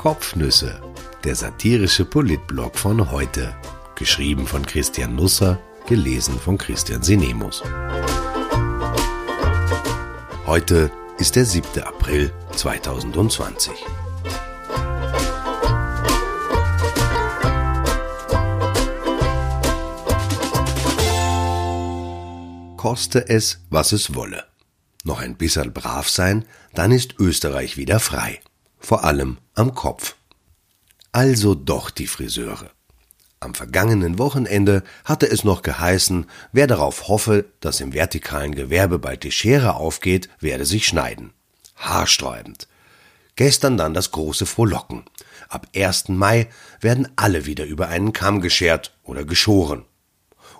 Kopfnüsse, der satirische Politblog von heute. Geschrieben von Christian Nusser, gelesen von Christian Sinemus. Heute ist der 7. April 2020. Koste es, was es wolle. Noch ein bisschen brav sein, dann ist Österreich wieder frei. Vor allem am Kopf. Also doch die Friseure. Am vergangenen Wochenende hatte es noch geheißen, wer darauf hoffe, dass im vertikalen Gewerbe bald die Schere aufgeht, werde sich schneiden. Haarsträubend. Gestern dann das große Frohlocken. Ab 1. Mai werden alle wieder über einen Kamm geschert oder geschoren.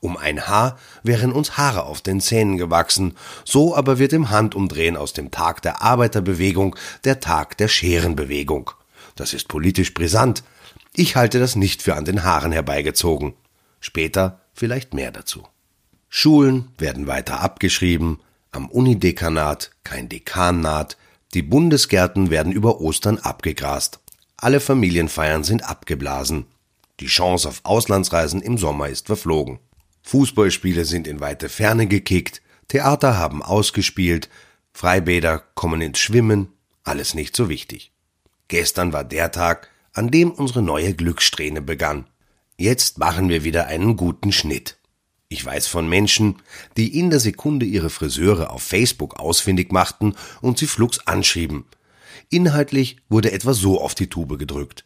Um ein Haar wären uns Haare auf den Zähnen gewachsen, so aber wird im Handumdrehen aus dem Tag der Arbeiterbewegung der Tag der Scherenbewegung. Das ist politisch brisant. Ich halte das nicht für an den Haaren herbeigezogen. Später vielleicht mehr dazu. Schulen werden weiter abgeschrieben, am Unidekanat kein Dekan naht, die Bundesgärten werden über Ostern abgegrast, alle Familienfeiern sind abgeblasen, die Chance auf Auslandsreisen im Sommer ist verflogen. Fußballspiele sind in weite Ferne gekickt, Theater haben ausgespielt, Freibäder kommen ins Schwimmen, alles nicht so wichtig. Gestern war der Tag, an dem unsere neue Glückssträhne begann. Jetzt machen wir wieder einen guten Schnitt. Ich weiß von Menschen, die in der Sekunde ihre Friseure auf Facebook ausfindig machten und sie flugs anschrieben. Inhaltlich wurde etwa so auf die Tube gedrückt.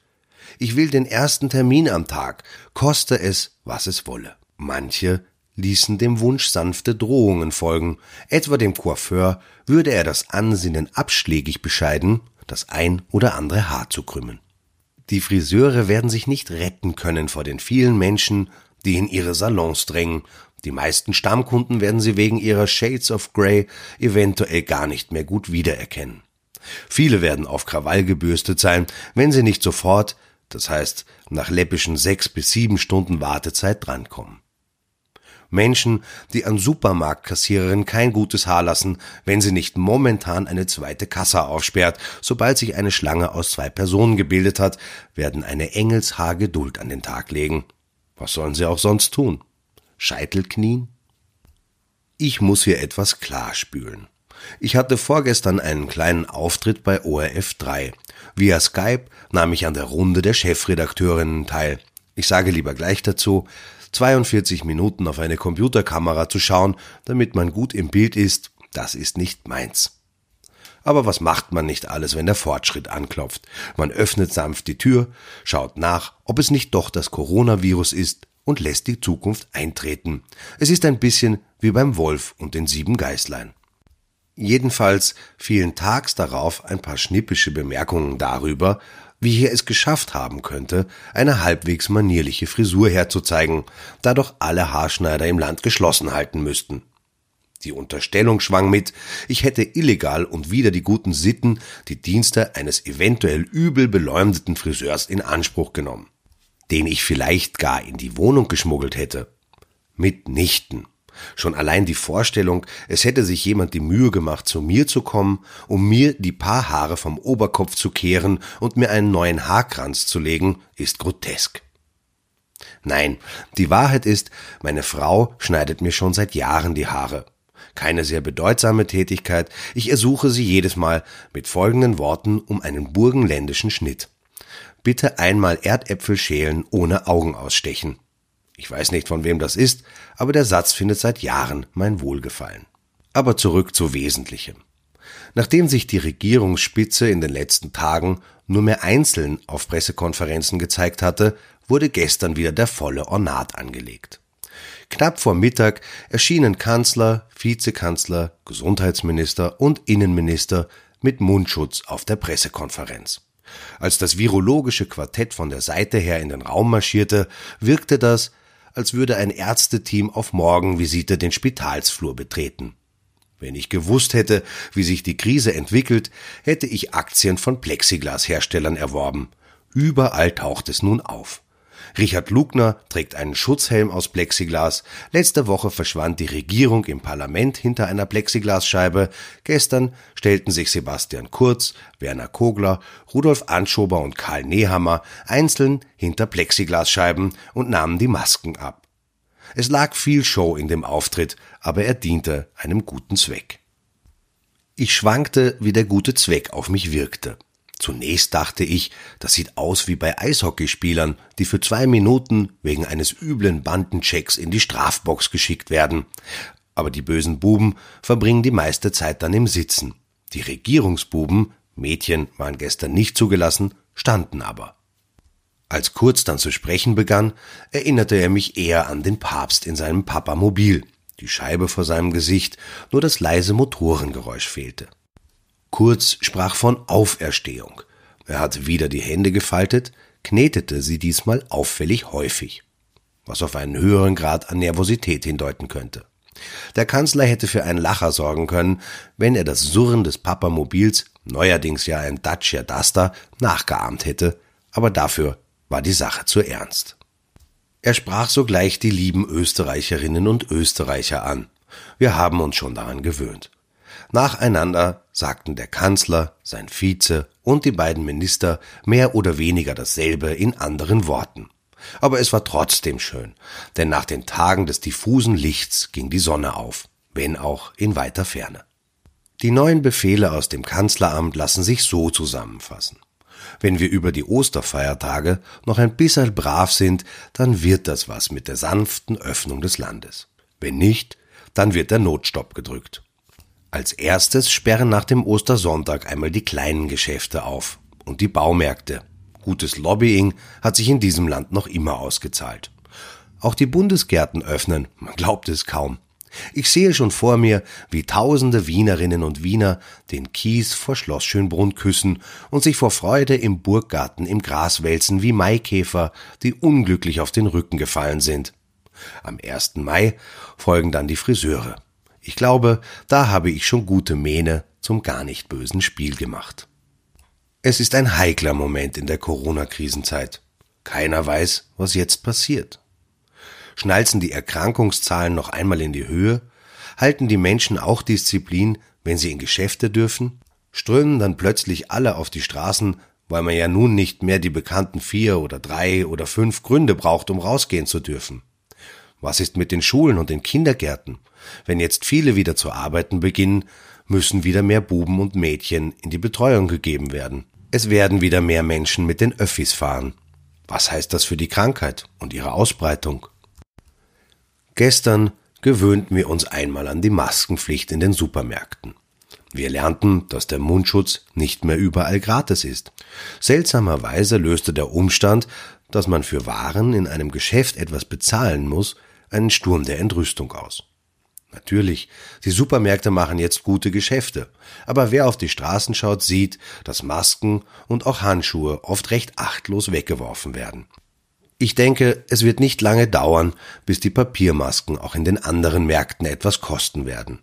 Ich will den ersten Termin am Tag, koste es, was es wolle. Manche ließen dem Wunsch sanfte Drohungen folgen, etwa dem Coiffeur würde er das Ansinnen abschlägig bescheiden, das ein oder andere Haar zu krümmen. Die Friseure werden sich nicht retten können vor den vielen Menschen, die in ihre Salons drängen. Die meisten Stammkunden werden sie wegen ihrer Shades of Grey eventuell gar nicht mehr gut wiedererkennen. Viele werden auf Krawall gebürstet sein, wenn sie nicht sofort, das heißt nach läppischen sechs bis sieben Stunden Wartezeit drankommen. Menschen, die an Supermarktkassiererinnen kein gutes Haar lassen, wenn sie nicht momentan eine zweite Kasse aufsperrt. Sobald sich eine Schlange aus zwei Personen gebildet hat, werden eine Engelshaar Geduld an den Tag legen. Was sollen sie auch sonst tun? Scheitelknien? Ich muss hier etwas klarspülen. Ich hatte vorgestern einen kleinen Auftritt bei ORF 3. Via Skype nahm ich an der Runde der Chefredakteurinnen teil. Ich sage lieber gleich dazu, 42 Minuten auf eine Computerkamera zu schauen, damit man gut im Bild ist, das ist nicht meins. Aber was macht man nicht alles, wenn der Fortschritt anklopft? Man öffnet sanft die Tür, schaut nach, ob es nicht doch das Coronavirus ist und lässt die Zukunft eintreten. Es ist ein bisschen wie beim Wolf und den sieben Geißlein. Jedenfalls fielen tags darauf ein paar schnippische Bemerkungen darüber, wie er es geschafft haben könnte, eine halbwegs manierliche Frisur herzuzeigen, da doch alle Haarschneider im Land geschlossen halten müssten. Die Unterstellung schwang mit, ich hätte illegal und wider die guten Sitten die Dienste eines eventuell übel beleumdeten Friseurs in Anspruch genommen, den ich vielleicht gar in die Wohnung geschmuggelt hätte. Mitnichten. Schon allein die Vorstellung, es hätte sich jemand die Mühe gemacht, zu mir zu kommen, um mir die paar Haare vom Oberkopf zu kehren und mir einen neuen Haarkranz zu legen, ist grotesk. Nein, die Wahrheit ist, meine Frau schneidet mir schon seit Jahren die Haare. Keine sehr bedeutsame Tätigkeit, ich ersuche sie jedes Mal mit folgenden Worten um einen burgenländischen Schnitt. Bitte einmal Erdäpfel schälen ohne Augen ausstechen. Ich weiß nicht, von wem das ist, aber der Satz findet seit Jahren mein Wohlgefallen. Aber zurück zu Wesentlichem. Nachdem sich die Regierungsspitze in den letzten Tagen nur mehr einzeln auf Pressekonferenzen gezeigt hatte, wurde gestern wieder der volle Ornat angelegt. Knapp vor Mittag erschienen Kanzler, Vizekanzler, Gesundheitsminister und Innenminister mit Mundschutz auf der Pressekonferenz. Als das virologische Quartett von der Seite her in den Raum marschierte, wirkte das, als würde ein Ärzteteam auf Morgenvisite den Spitalsflur betreten. Wenn ich gewusst hätte, wie sich die Krise entwickelt, hätte ich Aktien von Plexiglasherstellern erworben. Überall taucht es nun auf. Richard Lugner trägt einen Schutzhelm aus Plexiglas. Letzte Woche verschwand die Regierung im Parlament hinter einer Plexiglasscheibe. Gestern stellten sich Sebastian Kurz, Werner Kogler, Rudolf Anschober und Karl Nehammer einzeln hinter Plexiglasscheiben und nahmen die Masken ab. Es lag viel Show in dem Auftritt, aber er diente einem guten Zweck. Ich schwankte, wie der gute Zweck auf mich wirkte. Zunächst dachte ich, das sieht aus wie bei Eishockeyspielern, die für zwei Minuten wegen eines üblen Bandenchecks in die Strafbox geschickt werden. Aber die bösen Buben verbringen die meiste Zeit dann im Sitzen. Die Regierungsbuben, Mädchen waren gestern nicht zugelassen, standen aber. Als Kurz dann zu sprechen begann, erinnerte er mich eher an den Papst in seinem Papamobil. Die Scheibe vor seinem Gesicht, nur das leise Motorengeräusch fehlte. Kurz sprach von Auferstehung. Er hatte wieder die Hände gefaltet, knetete sie diesmal auffällig häufig, was auf einen höheren Grad an Nervosität hindeuten könnte. Der Kanzler hätte für einen Lacher sorgen können, wenn er das Surren des Papamobils, neuerdings ja ein Dacia Duster, nachgeahmt hätte, aber dafür war die Sache zu ernst. Er sprach sogleich die lieben Österreicherinnen und Österreicher an. Wir haben uns schon daran gewöhnt. Nacheinander sagten der Kanzler, sein Vize und die beiden Minister mehr oder weniger dasselbe in anderen Worten. Aber es war trotzdem schön, denn nach den Tagen des diffusen Lichts ging die Sonne auf, wenn auch in weiter Ferne. Die neuen Befehle aus dem Kanzleramt lassen sich so zusammenfassen. Wenn wir über die Osterfeiertage noch ein bisschen brav sind, dann wird das was mit der sanften Öffnung des Landes. Wenn nicht, dann wird der Notstopp gedrückt. Als erstes sperren nach dem Ostersonntag einmal die kleinen Geschäfte auf und die Baumärkte. Gutes Lobbying hat sich in diesem Land noch immer ausgezahlt. Auch die Bundesgärten öffnen, man glaubt es kaum. Ich sehe schon vor mir, wie tausende Wienerinnen und Wiener den Kies vor Schloss Schönbrunn küssen und sich vor Freude im Burggarten im Gras wälzen wie Maikäfer, die unglücklich auf den Rücken gefallen sind. Am 1. Mai folgen dann die Friseure. Ich glaube, da habe ich schon gute Mähne zum gar nicht bösen Spiel gemacht. Es ist ein heikler Moment in der Corona-Krisenzeit. Keiner weiß, was jetzt passiert. Schnalzen die Erkrankungszahlen noch einmal in die Höhe? Halten die Menschen auch Disziplin, wenn sie in Geschäfte dürfen? Strömen dann plötzlich alle auf die Straßen, weil man ja nun nicht mehr die bekannten vier oder drei oder fünf Gründe braucht, um rausgehen zu dürfen? Was ist mit den Schulen und den Kindergärten? Wenn jetzt viele wieder zu arbeiten beginnen, müssen wieder mehr Buben und Mädchen in die Betreuung gegeben werden. Es werden wieder mehr Menschen mit den Öffis fahren. Was heißt das für die Krankheit und ihre Ausbreitung? Gestern gewöhnten wir uns einmal an die Maskenpflicht in den Supermärkten. Wir lernten, dass der Mundschutz nicht mehr überall gratis ist. Seltsamerweise löste der Umstand, dass man für Waren in einem Geschäft etwas bezahlen muss, einen Sturm der Entrüstung aus. Natürlich, die Supermärkte machen jetzt gute Geschäfte, aber wer auf die Straßen schaut, sieht, dass Masken und auch Handschuhe oft recht achtlos weggeworfen werden. Ich denke, es wird nicht lange dauern, bis die Papiermasken auch in den anderen Märkten etwas kosten werden.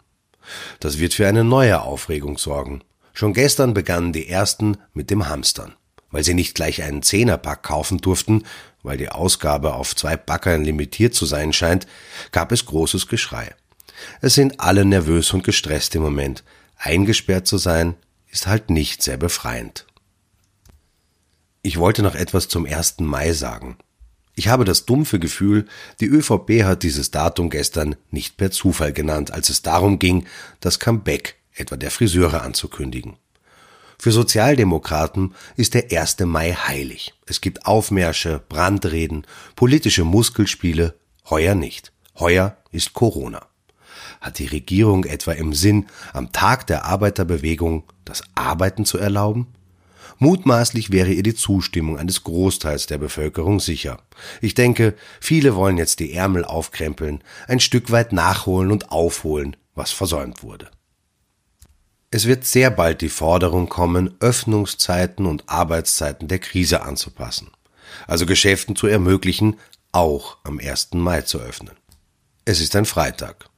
Das wird für eine neue Aufregung sorgen. Schon gestern begannen die ersten mit dem Hamstern. Weil sie nicht gleich einen Zehnerpack kaufen durften, weil die Ausgabe auf zwei Backern limitiert zu sein scheint, gab es großes Geschrei. Es sind alle nervös und gestresst im Moment. Eingesperrt zu sein, ist halt nicht sehr befreiend. Ich wollte noch etwas zum 1. Mai sagen. Ich habe das dumpfe Gefühl, die ÖVP hat dieses Datum gestern nicht per Zufall genannt, als es darum ging, das Comeback etwa der Friseure anzukündigen. Für Sozialdemokraten ist der 1. Mai heilig. Es gibt Aufmärsche, Brandreden, politische Muskelspiele, heuer nicht. Heuer ist Corona. Hat die Regierung etwa im Sinn, am Tag der Arbeiterbewegung das Arbeiten zu erlauben? Mutmaßlich wäre ihr die Zustimmung eines Großteils der Bevölkerung sicher. Ich denke, viele wollen jetzt die Ärmel aufkrempeln, ein Stück weit nachholen und aufholen, was versäumt wurde. Es wird sehr bald die Forderung kommen, Öffnungszeiten und Arbeitszeiten der Krise anzupassen, also Geschäften zu ermöglichen, auch am 1. Mai zu öffnen. Es ist ein Freitag.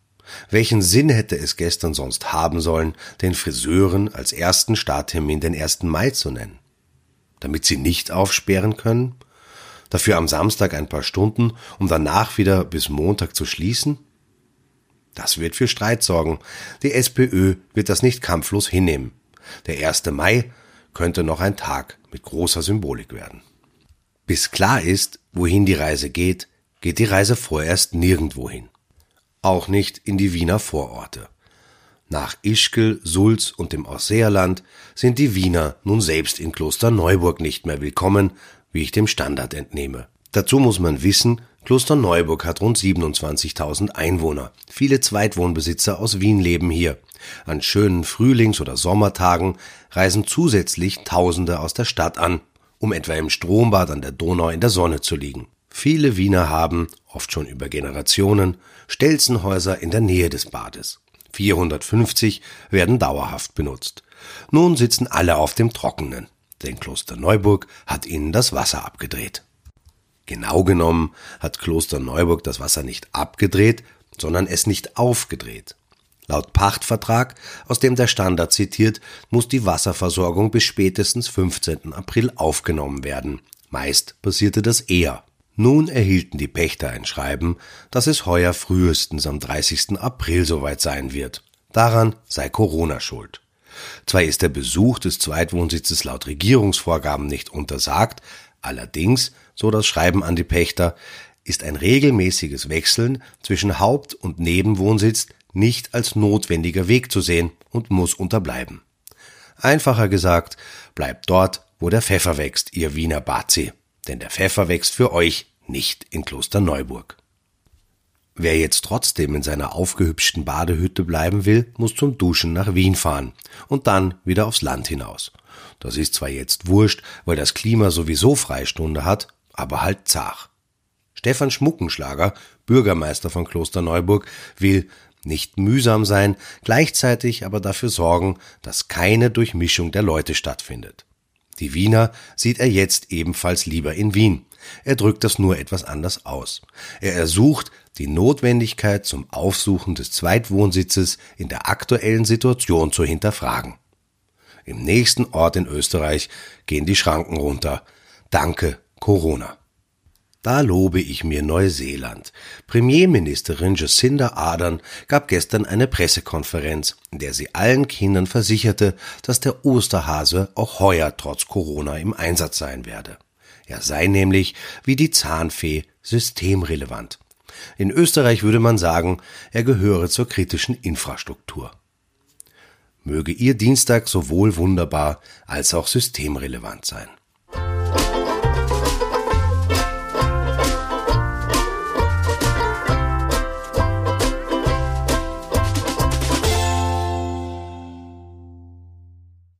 Welchen Sinn hätte es gestern sonst haben sollen, den Friseuren als ersten Starttermin den 1. Mai zu nennen? Damit sie nicht aufsperren können? Dafür am Samstag ein paar Stunden, um danach wieder bis Montag zu schließen? Das wird für Streit sorgen. Die SPÖ wird das nicht kampflos hinnehmen. Der 1. Mai könnte noch ein Tag mit großer Symbolik werden. Bis klar ist, wohin die Reise geht, geht die Reise vorerst nirgendwo hin. Auch nicht in die Wiener Vororte. Nach Ischgl, Sulz und dem Ausseerland sind die Wiener nun selbst in Klosterneuburg nicht mehr willkommen, wie ich dem Standard entnehme. Dazu muss man wissen, Klosterneuburg hat rund 27.000 Einwohner. Viele Zweitwohnbesitzer aus Wien leben hier. An schönen Frühlings- oder Sommertagen reisen zusätzlich Tausende aus der Stadt an, um etwa im Strombad an der Donau in der Sonne zu liegen. Viele Wiener haben, oft schon über Generationen, Stelzenhäuser in der Nähe des Bades. 450 werden dauerhaft benutzt. Nun sitzen alle auf dem Trockenen, denn Kloster Neuburg hat ihnen das Wasser abgedreht. Genau genommen hat Kloster Neuburg das Wasser nicht abgedreht, sondern es nicht aufgedreht. Laut Pachtvertrag, aus dem der Standard zitiert, muss die Wasserversorgung bis spätestens 15. April aufgenommen werden. Meist passierte das eher. Nun erhielten die Pächter ein Schreiben, dass es heuer frühestens am 30. April soweit sein wird. Daran sei Corona schuld. Zwar ist der Besuch des Zweitwohnsitzes laut Regierungsvorgaben nicht untersagt, allerdings, so das Schreiben an die Pächter, ist ein regelmäßiges Wechseln zwischen Haupt- und Nebenwohnsitz nicht als notwendiger Weg zu sehen und muss unterbleiben. Einfacher gesagt, bleibt dort, wo der Pfeffer wächst, ihr Wiener Bazi denn der Pfeffer wächst für euch nicht in Klosterneuburg. Wer jetzt trotzdem in seiner aufgehübschten Badehütte bleiben will, muss zum Duschen nach Wien fahren und dann wieder aufs Land hinaus. Das ist zwar jetzt wurscht, weil das Klima sowieso Freistunde hat, aber halt zach. Stefan Schmuckenschlager, Bürgermeister von Klosterneuburg, will nicht mühsam sein, gleichzeitig aber dafür sorgen, dass keine Durchmischung der Leute stattfindet. Die Wiener sieht er jetzt ebenfalls lieber in Wien. Er drückt das nur etwas anders aus. Er ersucht, die Notwendigkeit zum Aufsuchen des Zweitwohnsitzes in der aktuellen Situation zu hinterfragen. Im nächsten Ort in Österreich gehen die Schranken runter. Danke, Corona. Da lobe ich mir Neuseeland. Premierministerin Jacinda Ardern gab gestern eine Pressekonferenz, in der sie allen Kindern versicherte, dass der Osterhase auch heuer trotz Corona im Einsatz sein werde. Er sei nämlich, wie die Zahnfee, systemrelevant. In Österreich würde man sagen, er gehöre zur kritischen Infrastruktur. Möge Ihr Dienstag sowohl wunderbar als auch systemrelevant sein.